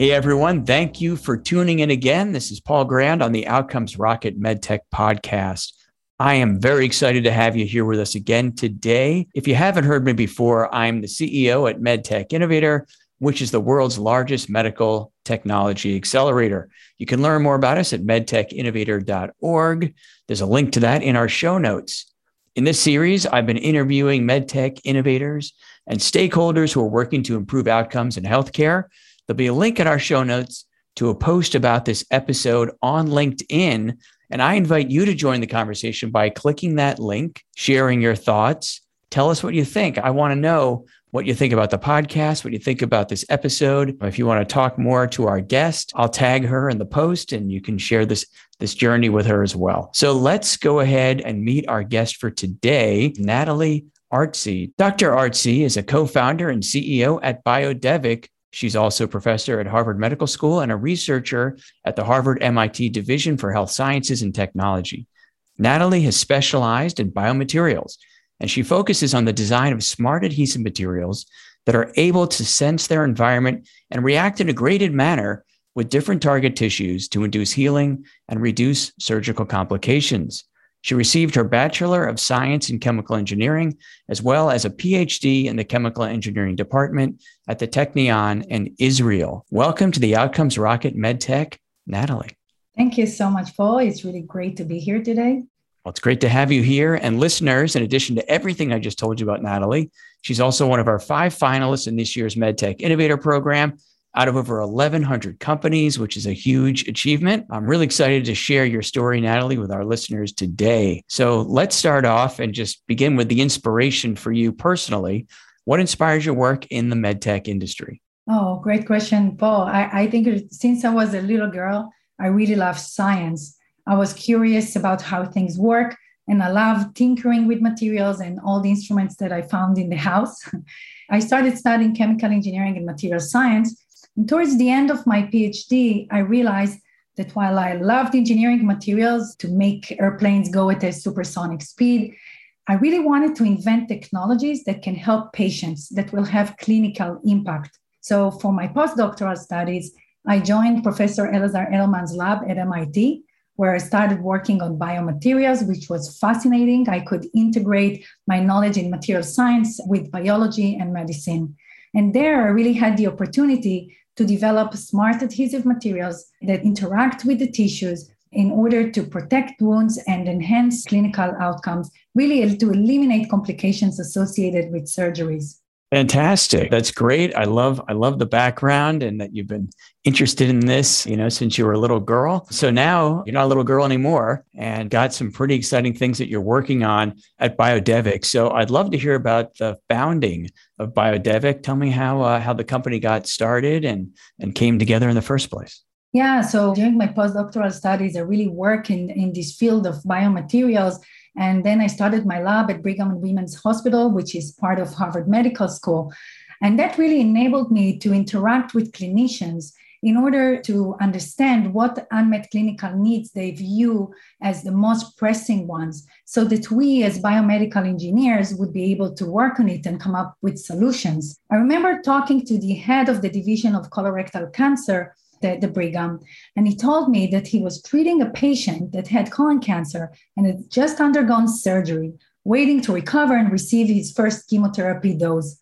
Hey everyone, thank you for tuning in again. This is Paul Grand on the Outcomes Rocket MedTech podcast. I am very excited to have you here with us again today. If you haven't heard me before, I'm the CEO at MedTech Innovator, which is the world's largest medical technology accelerator. You can learn more about us at medtechinnovator.org. There's a link to that in our show notes. In this series, I've been interviewing medtech innovators and stakeholders who are working to improve outcomes in healthcare. There'll be a link in our show notes to a post about this episode on LinkedIn. And I invite you to join the conversation by clicking that link, sharing your thoughts. Tell us what you think. I want to know what you think about the podcast, what you think about this episode. If you want to talk more to our guest, I'll tag her in the post and you can share this this journey with her as well. So let's go ahead and meet our guest for today, Natalie Artzi. Dr. Artzi is a co-founder and CEO at BioDevek. She's also a professor at Harvard Medical School and a researcher at the Harvard MIT Division for Health Sciences and Technology. Natalie has specialized in biomaterials and she focuses on the design of smart adhesive materials that are able to sense their environment and react in a graded manner with different target tissues to induce healing and reduce surgical complications. She received her Bachelor of Science in Chemical Engineering, as well as a PhD in the Chemical Engineering Department at the Technion in Israel. Welcome to the Outcomes Rocket MedTech, Natalie. Thank you so much, Paul. It's really great to be here today. Well, it's great to have you here. And listeners, in addition to everything I just told you about Natalie, she's also one of our five finalists in this year's MedTech Innovator Program out of over 1,100 companies, which is a huge achievement. I'm really excited to share your story, Natalie, with our listeners today. So let's start off and just begin with the inspiration for you personally. What inspires your work in the medtech industry? Oh, great question, Paul. I, I think since I was a little girl, I really loved science. I was curious about how things work, and I love tinkering with materials and all the instruments that I found in the house. I started studying chemical engineering and material science. Towards the end of my PhD, I realized that while I loved engineering materials to make airplanes go at a supersonic speed, I really wanted to invent technologies that can help patients that will have clinical impact. So, for my postdoctoral studies, I joined Professor Elazer Edelman's lab at MIT where I started working on biomaterials, which was fascinating. I could integrate my knowledge in material science with biology and medicine. And there I really had the opportunity to develop smart adhesive materials that interact with the tissues in order to protect wounds and enhance clinical outcomes, really to eliminate complications associated with surgeries. Fantastic. That's great. I love I love the background and that you've been interested in this, you know, since you were a little girl. So now you're not a little girl anymore and got some pretty exciting things that you're working on at BioDevek. So I'd love to hear about the founding of BioDevek. Tell me how uh, how the company got started and and came together in the first place. Yeah, so during my postdoctoral studies, I really work in, in this field of biomaterials and then I started my lab at Brigham and Women's Hospital, which is part of Harvard Medical School. And that really enabled me to interact with clinicians in order to understand what unmet clinical needs they view as the most pressing ones, so that we as biomedical engineers would be able to work on it and come up with solutions. I remember talking to the head of the Division of Colorectal Cancer the, the Brigham, and he told me that he was treating a patient that had colon cancer and had just undergone surgery, waiting to recover and receive his first chemotherapy dose.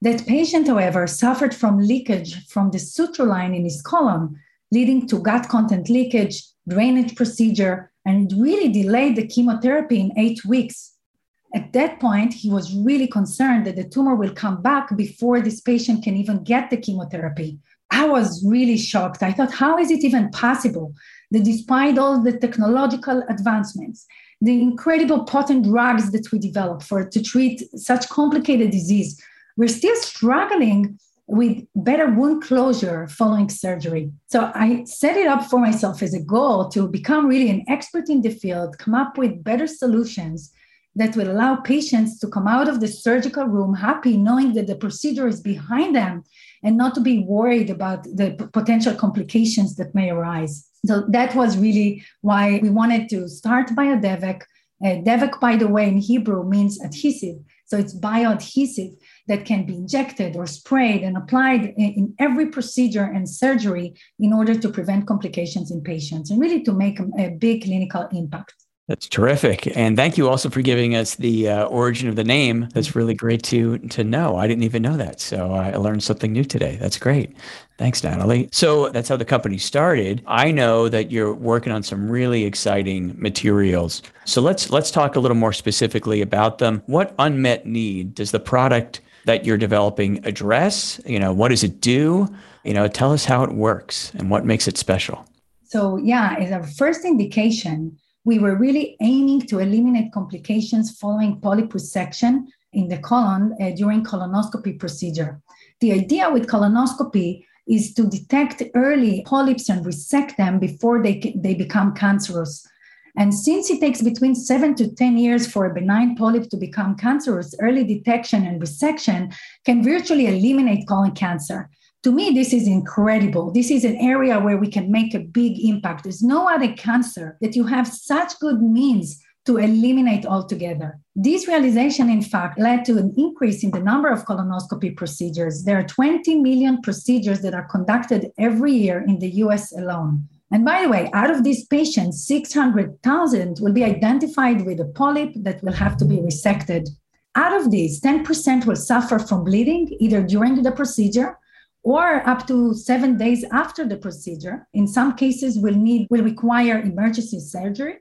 That patient, however, suffered from leakage from the suture line in his colon, leading to gut content leakage, drainage procedure, and really delayed the chemotherapy in eight weeks. At that point, he was really concerned that the tumor will come back before this patient can even get the chemotherapy. I was really shocked. I thought, how is it even possible that despite all the technological advancements, the incredible potent drugs that we develop for to treat such complicated disease, we're still struggling with better wound closure following surgery. So I set it up for myself as a goal to become really an expert in the field, come up with better solutions that will allow patients to come out of the surgical room happy, knowing that the procedure is behind them and not to be worried about the potential complications that may arise. So that was really why we wanted to start BioDevek Uh, devek, by the way, in Hebrew means adhesive. So it's bioadhesive that can be injected or sprayed and applied in, every procedure and surgery in order to prevent complications in patients and really to make a big clinical impact. That's terrific, and thank you also for giving us the uh, origin of the name. That's really great to to know. I didn't even know that, so I learned something new today. That's great. Thanks, Natalie. So that's how the company started. I know that you're working on some really exciting materials. So let's let's talk a little more specifically about them. What unmet need does the product that you're developing address? You know, what does it do? You know, tell us how it works and what makes it special. So yeah, it's our first indication we were really aiming to eliminate complications following polyp resection in the colon uh, during colonoscopy procedure. The idea with colonoscopy is to detect early polyps and resect them before they, they become cancerous. And since it takes between seven to 10 years for a benign polyp to become cancerous, early detection and resection can virtually eliminate colon cancer to me, this is incredible. This is an area where we can make a big impact. There's no other cancer that you have such good means to eliminate altogether. This realization, in fact, led to an increase in the number of colonoscopy procedures. There are 20 million procedures that are conducted every year in the US alone. And by the way, out of these patients, 600,000 will be identified with a polyp that will have to be resected. Out of these, 10% will suffer from bleeding either during the procedure or up to seven days after the procedure. In some cases, will need will require emergency surgery.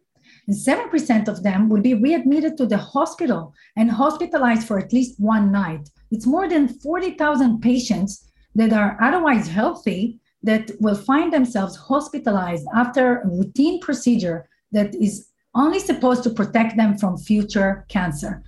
And 7% of them will be readmitted to the hospital and hospitalized for at least one night. It's more than 40,000 patients that are otherwise healthy that will find themselves hospitalized after a routine procedure that is only supposed to protect them from future cancer.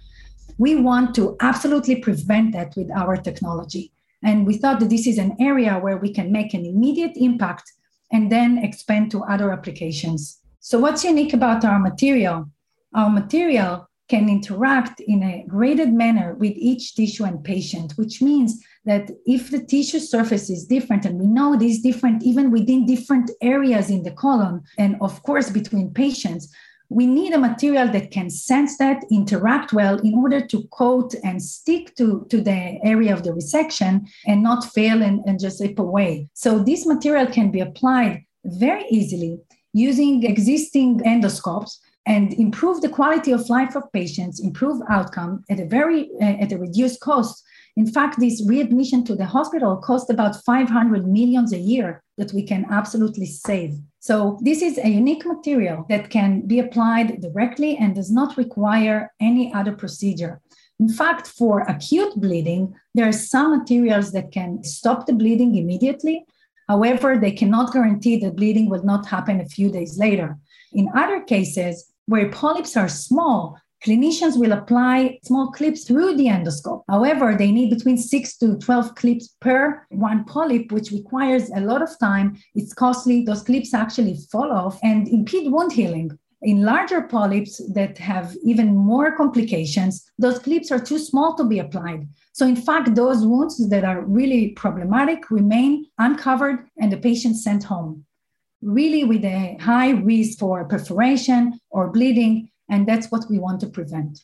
We want to absolutely prevent that with our technology. And we thought that this is an area where we can make an immediate impact and then expand to other applications. So, what's unique about our material? Our material can interact in a graded manner with each tissue and patient, which means that if the tissue surface is different, and we know it is different even within different areas in the colon, and of course between patients, we need a material that can sense that, interact well in order to coat and stick to, to the area of the resection and not fail and, and just slip away. So this material can be applied very easily using existing endoscopes and improve the quality of life of patients, improve outcome at a very uh, at a reduced cost. In fact, this readmission to the hospital costs about 500 millions a year that we can absolutely save. So this is a unique material that can be applied directly and does not require any other procedure. In fact, for acute bleeding, there are some materials that can stop the bleeding immediately. However, they cannot guarantee that bleeding will not happen a few days later. In other cases, where polyps are small, clinicians will apply small clips through the endoscope. However, they need between six to 12 clips per one polyp, which requires a lot of time. It's costly. Those clips actually fall off and impede wound healing. In larger polyps that have even more complications, those clips are too small to be applied. So, in fact, those wounds that are really problematic remain uncovered and the patient sent home really with a high risk for perforation or bleeding. And that's what we want to prevent.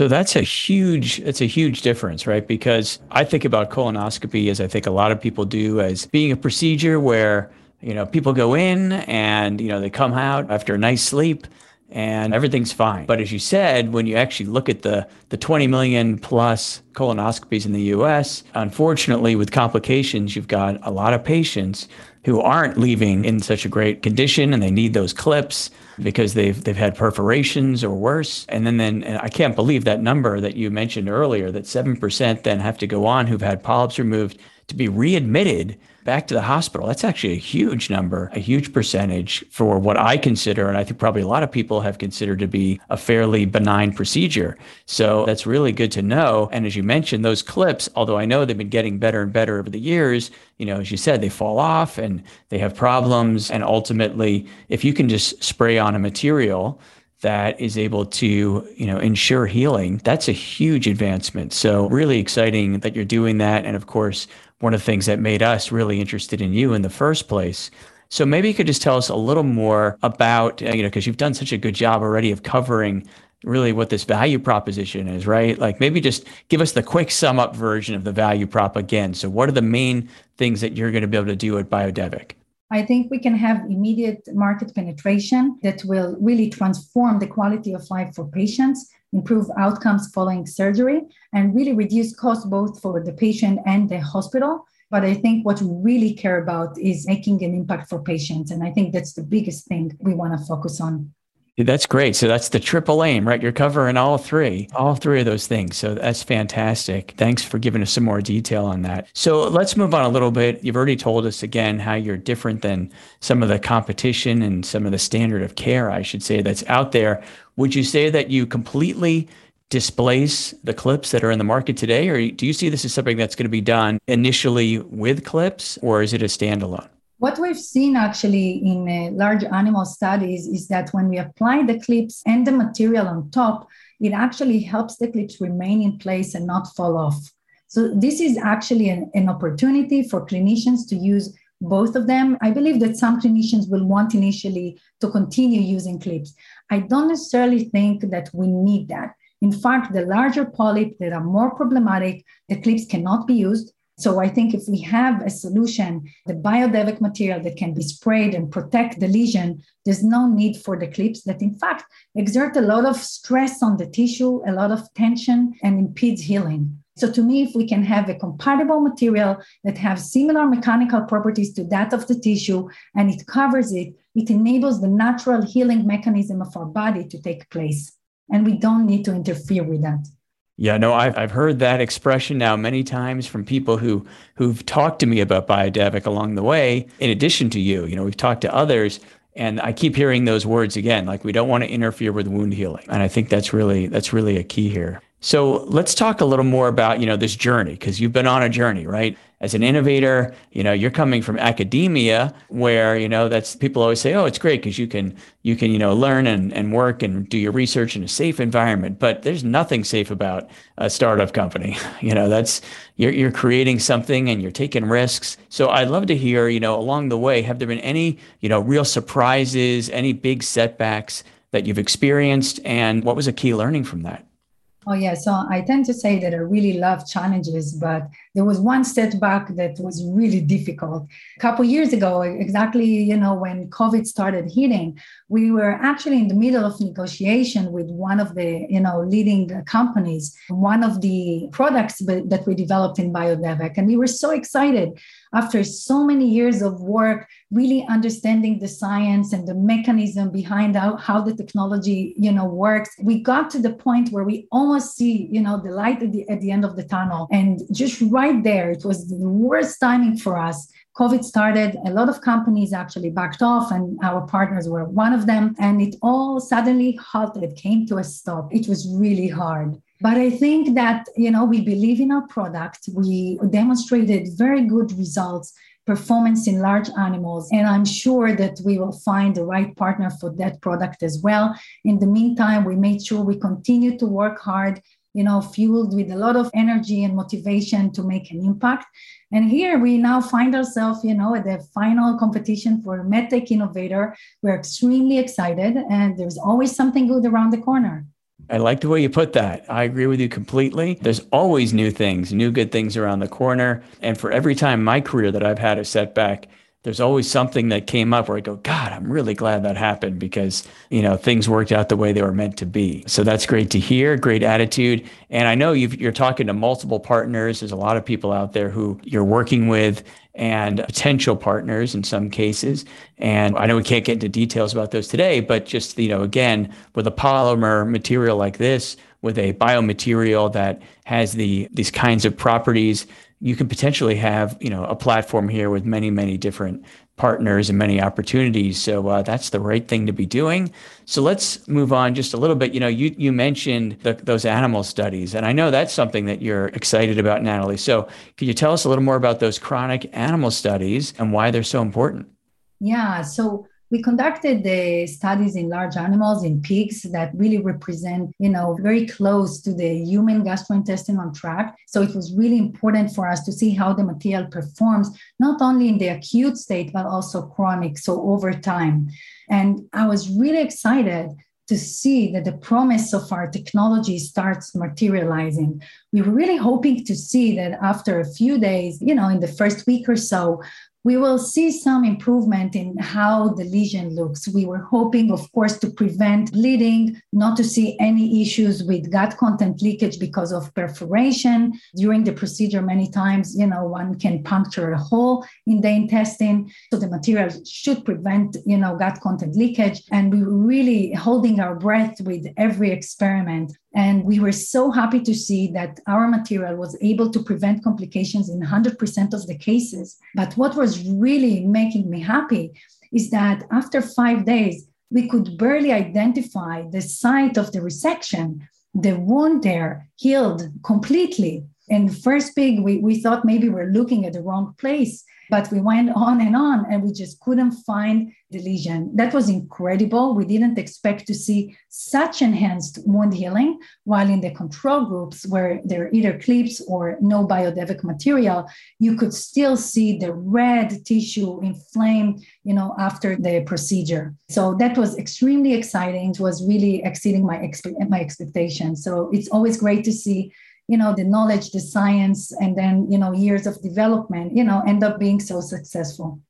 So that's a huge it's a huge difference, right? Because I think about colonoscopy as I think a lot of people do as being a procedure where, you know, people go in and, you know, they come out after a nice sleep and everything's fine. But as you said, when you actually look at the the 20 million plus colonoscopies in the US, unfortunately with complications, you've got a lot of patients who aren't leaving in such a great condition and they need those clips because they've they've had perforations or worse. And then then and I can't believe that number that you mentioned earlier that 7% then have to go on who've had polyps removed to be readmitted back to the hospital. That's actually a huge number, a huge percentage for what I consider, and I think probably a lot of people have considered to be a fairly benign procedure. So that's really good to know. And as you mentioned, those clips, although I know they've been getting better and better over the years, you know, as you said, they fall off and they have problems. And ultimately, if you can just spray on a material, that is able to you know ensure healing that's a huge advancement so really exciting that you're doing that and of course one of the things that made us really interested in you in the first place. So maybe you could just tell us a little more about, uh, you know, because you've done such a good job already of covering really what this value proposition is, right? Like maybe just give us the quick sum up version of the value prop again. So, what are the main things that you're going to be able to do at BioDevek? I think we can have immediate market penetration that will really transform the quality of life for patients, improve outcomes following surgery, and really reduce costs both for the patient and the hospital. But I think what we really care about is making an impact for patients. And I think that's the biggest thing we want to focus on. That's great. So that's the triple aim, right? You're covering all three, all three of those things. So that's fantastic. Thanks for giving us some more detail on that. So let's move on a little bit. You've already told us again how you're different than some of the competition and some of the standard of care, I should say, that's out there. Would you say that you completely displace the clips that are in the market today? Or do you see this as something that's going to be done initially with clips, or is it a standalone? What we've seen actually in uh, large animal studies is that when we apply the clips and the material on top, it actually helps the clips remain in place and not fall off. So, this is actually an, an opportunity for clinicians to use both of them. I believe that some clinicians will want initially to continue using clips. I don't necessarily think that we need that. In fact, the larger polyp that are more problematic, the clips cannot be used so I think if we have a solution, the BioDevek material that can be sprayed and protect the lesion, there's no need for the clips that in fact exert a lot of stress on the tissue, a lot of tension and impedes healing. So to me, if we can have a compatible material that has similar mechanical properties to that of the tissue and it covers it, it enables the natural healing mechanism of our body to take place. And we don't need to interfere with that. Yeah, no, I've, I've heard that expression now many times from people who who've talked to me about BioDevek along the way. In addition to you, you know, we've talked to others, and I keep hearing those words again. Like we don't want to interfere with wound healing, and I think that's really that's really a key here. So let's talk a little more about you know this journey because you've been on a journey, right? As an innovator, you know, you're coming from academia where, you know, that's people always say, oh, it's great because you can, you can, you know, learn and, and work and do your research in a safe environment. But there's nothing safe about a startup company. You know, that's, you're, you're creating something and you're taking risks. So I'd love to hear, you know, along the way, have there been any, you know, real surprises, any big setbacks that you've experienced? And what was a key learning from that? Oh, yeah. So I tend to say that I really love challenges, but there was one setback that was really difficult. A couple years ago, exactly, you know, when COVID started hitting, we were actually in the middle of negotiation with one of the, you know, leading companies, one of the products that we developed in BioDevek. And we were so excited after so many years of work, really understanding the science and the mechanism behind how, how the technology, you know, works. We got to the point where we almost see, you know, the light at the, at the end of the tunnel. And just right there, it was the worst timing for us. COVID started, a lot of companies actually backed off, and our partners were one of them. And it all suddenly halted, came to a stop. It was really hard. But I think that, you know, we believe in our product. We demonstrated very good results, performance in large animals. And I'm sure that we will find the right partner for that product as well. In the meantime, we made sure we continue to work hard, you know, fueled with a lot of energy and motivation to make an impact. And here we now find ourselves, you know, at the final competition for MedTech Innovator. We're extremely excited, and there's always something good around the corner. I like the way you put that. I agree with you completely. There's always new things, new good things around the corner. And for every time my career that I've had a setback, there's always something that came up where I go, God, I'm really glad that happened because, you know, things worked out the way they were meant to be. So that's great to hear, great attitude. And I know you are talking to multiple partners. There's a lot of people out there who you're working with and potential partners in some cases. And I know we can't get into details about those today, but just, you know, again, with a polymer material like this, with a biomaterial that has the these kinds of properties, you can potentially have, you know, a platform here with many, many different partners and many opportunities. So uh, that's the right thing to be doing. So let's move on just a little bit. You know, you you mentioned the, those animal studies, and I know that's something that you're excited about, Natalie. So could you tell us a little more about those chronic animal studies and why they're so important? Yeah. So we conducted the studies in large animals in pigs that really represent you know very close to the human gastrointestinal tract so it was really important for us to see how the material performs not only in the acute state but also chronic so over time and i was really excited to see that the promise of our technology starts materializing. We were really hoping to see that after a few days, you know, in the first week or so, we will see some improvement in how the lesion looks. We were hoping, of course, to prevent bleeding, not to see any issues with gut content leakage because of perforation. During the procedure, many times, you know, one can puncture a hole in the intestine. So the material should prevent, you know, gut content leakage. And we were really holding our breath with every experiment. And we were so happy to see that our material was able to prevent complications in 100% of the cases. But what was really making me happy is that after five days, we could barely identify the site of the resection. The wound there healed completely. And first big, we, we thought maybe we're looking at the wrong place. But we went on and on and we just couldn't find the lesion. That was incredible. We didn't expect to see such enhanced wound healing, while in the control groups, where there are either clips or no biodevek material, you could still see the red tissue inflamed, you know, after the procedure. So that was extremely exciting. It was really exceeding my, expe- my expectations. So it's always great to see you know the knowledge the science and then you know years of development you know end up being so successful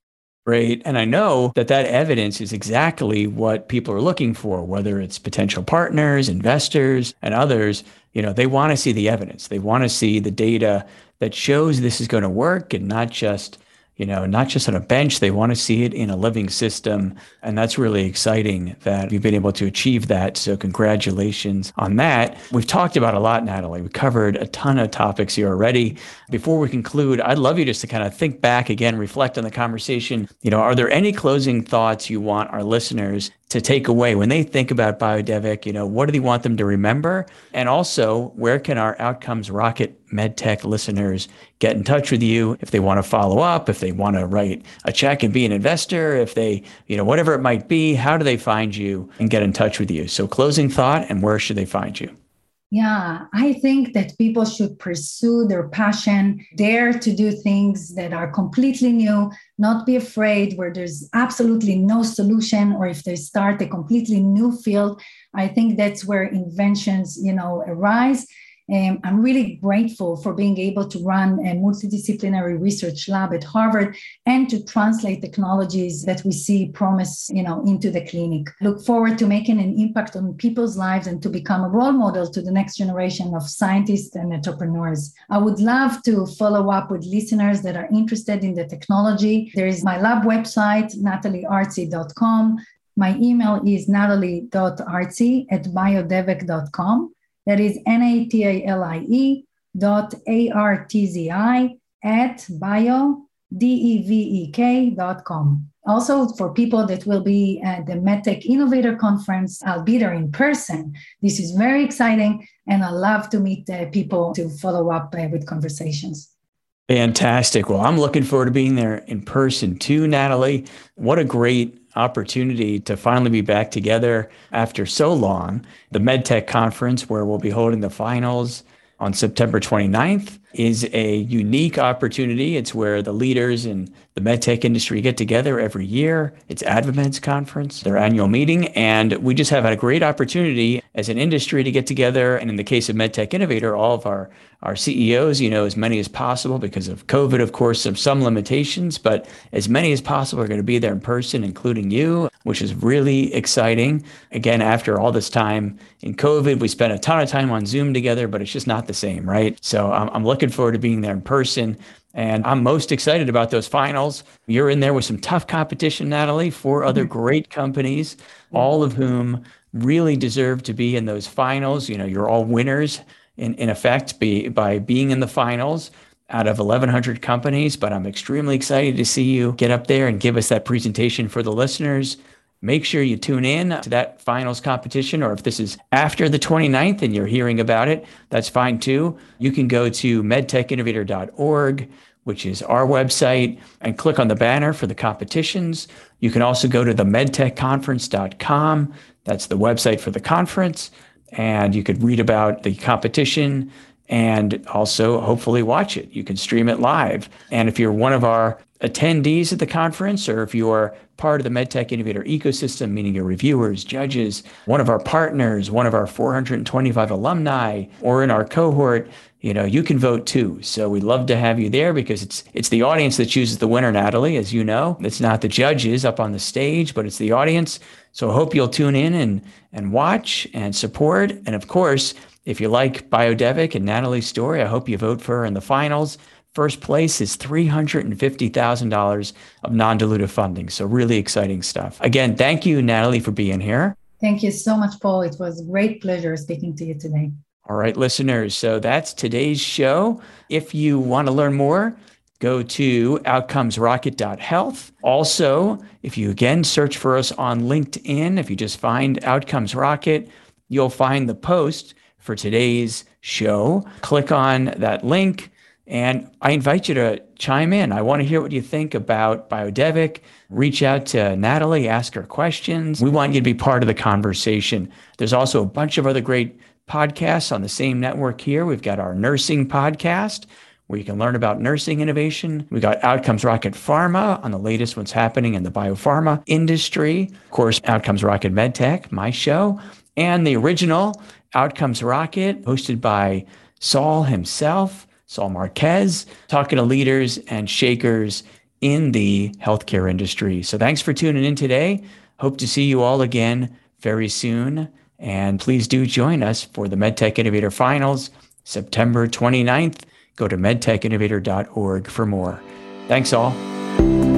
Great. And I know that that evidence is exactly what people are looking for, whether it's potential partners, investors, and others. You know, they want to see the evidence. They want to see the data that shows this is going to work and not just you know, not just on a bench. They want to see it in a living system. And that's really exciting that you've been able to achieve that. So, congratulations on that. We've talked about a lot, Natalie. We covered a ton of topics here already. Before we conclude, I'd love you just to kind of think back again, reflect on the conversation. You know, are there any closing thoughts you want our listeners to take away when they think about BioDevek? You know, what do they want them to remember? And also, where can our Outcomes Rocket MedTech listeners get in touch with you if they want to follow up, if they want to write a check and be an investor, if they, you know, whatever it might be, how do they find you and get in touch with you? So, closing thought, and where should they find you? Yeah, I think that people should pursue their passion, dare to do things that are completely new, not be afraid where there's absolutely no solution, or if they start a completely new field. I think that's where inventions, you know, arise um, I'm really grateful for being able to run a multidisciplinary research lab at Harvard and to translate technologies that we see promise, you know, into the clinic. Look forward to making an impact on people's lives and to become a role model to the next generation of scientists and entrepreneurs. I would love to follow up with listeners that are interested in the technology. There is my lab website, natalieartzi.com. My email is natalie.artzi at biodevek.com. That is N-A-T-A-L-I-E dot A-R-T-Z-I at bio, D-E-V-E-K dot com. Also, for people that will be at the MedTech Innovator Conference, I'll be there in person. This is very exciting, and I love to meet uh, people to follow up uh, with conversations. Fantastic. Well, I'm looking forward to being there in person too, Natalie. What a great opportunity to finally be back together after so long. The MedTech conference, where we'll be holding the finals on September 29th, is a unique opportunity. It's where the leaders in the medtech industry get together every year. It's AdvaMed's conference, their annual meeting. And we just have had a great opportunity as an industry to get together. And in the case of MedTech Innovator, all of our, our CEOs, you know, as many as possible because of COVID, of course, some, some limitations, but as many as possible are going to be there in person, including you, which is really exciting. Again, after all this time in COVID, we spent a ton of time on Zoom together, but it's just not the same, right? So I'm, I'm looking forward to being there in person. And I'm most excited about those finals. You're in there with some tough competition, Natalie, four other mm-hmm. great companies, all of whom really deserve to be in those finals. You know, you're all winners in, in effect be, by being in the finals out of 1,100 companies. But I'm extremely excited to see you get up there and give us that presentation for the listeners. Make sure you tune in to that finals competition, or if this is after the 29th and you're hearing about it, that's fine too. You can go to medtechinnovator.org, which is our website, and click on the banner for the competitions. You can also go to the medtechconference.com. That's the website for the conference. And you could read about the competition and also hopefully watch it. You can stream it live. And if you're one of our attendees at the conference, or if you're part of the MedTech Innovator ecosystem, meaning your reviewers, judges, one of our partners, one of our 425 alumni, or in our cohort, you know, you can vote too. So we'd love to have you there because it's it's the audience that chooses the winner, Natalie, as you know. It's not the judges up on the stage, but it's the audience. So I hope you'll tune in and and watch and support. And of course, if you like BioDevek and Natalie's story, I hope you vote for her in the finals. First place is $350,000 of non dilutive funding. So, really exciting stuff. Again, thank you, Natalie, for being here. Thank you so much, Paul. It was a great pleasure speaking to you today. All right, listeners. So, that's today's show. If you want to learn more, go to outcomesrocket.health. Also, if you again search for us on LinkedIn, if you just find Outcomes Rocket, you'll find the post for today's show. Click on that link and I invite you to chime in. I want to hear what you think about BioDevek. Reach out to Natalie, ask her questions. We want you to be part of the conversation. There's also a bunch of other great podcasts on the same network here. We've got our nursing podcast where you can learn about nursing innovation. We got Outcomes Rocket Pharma on the latest what's happening in the biopharma industry. Of course, Outcomes Rocket MedTech, my show, and the original Outcomes Rocket hosted by Saul himself. Saul Marquez, talking to leaders and shakers in the healthcare industry. So thanks for tuning in today. Hope to see you all again very soon. And please do join us for the MedTech Innovator Finals, September 29th. Go to medtechinnovator.org for more. Thanks all.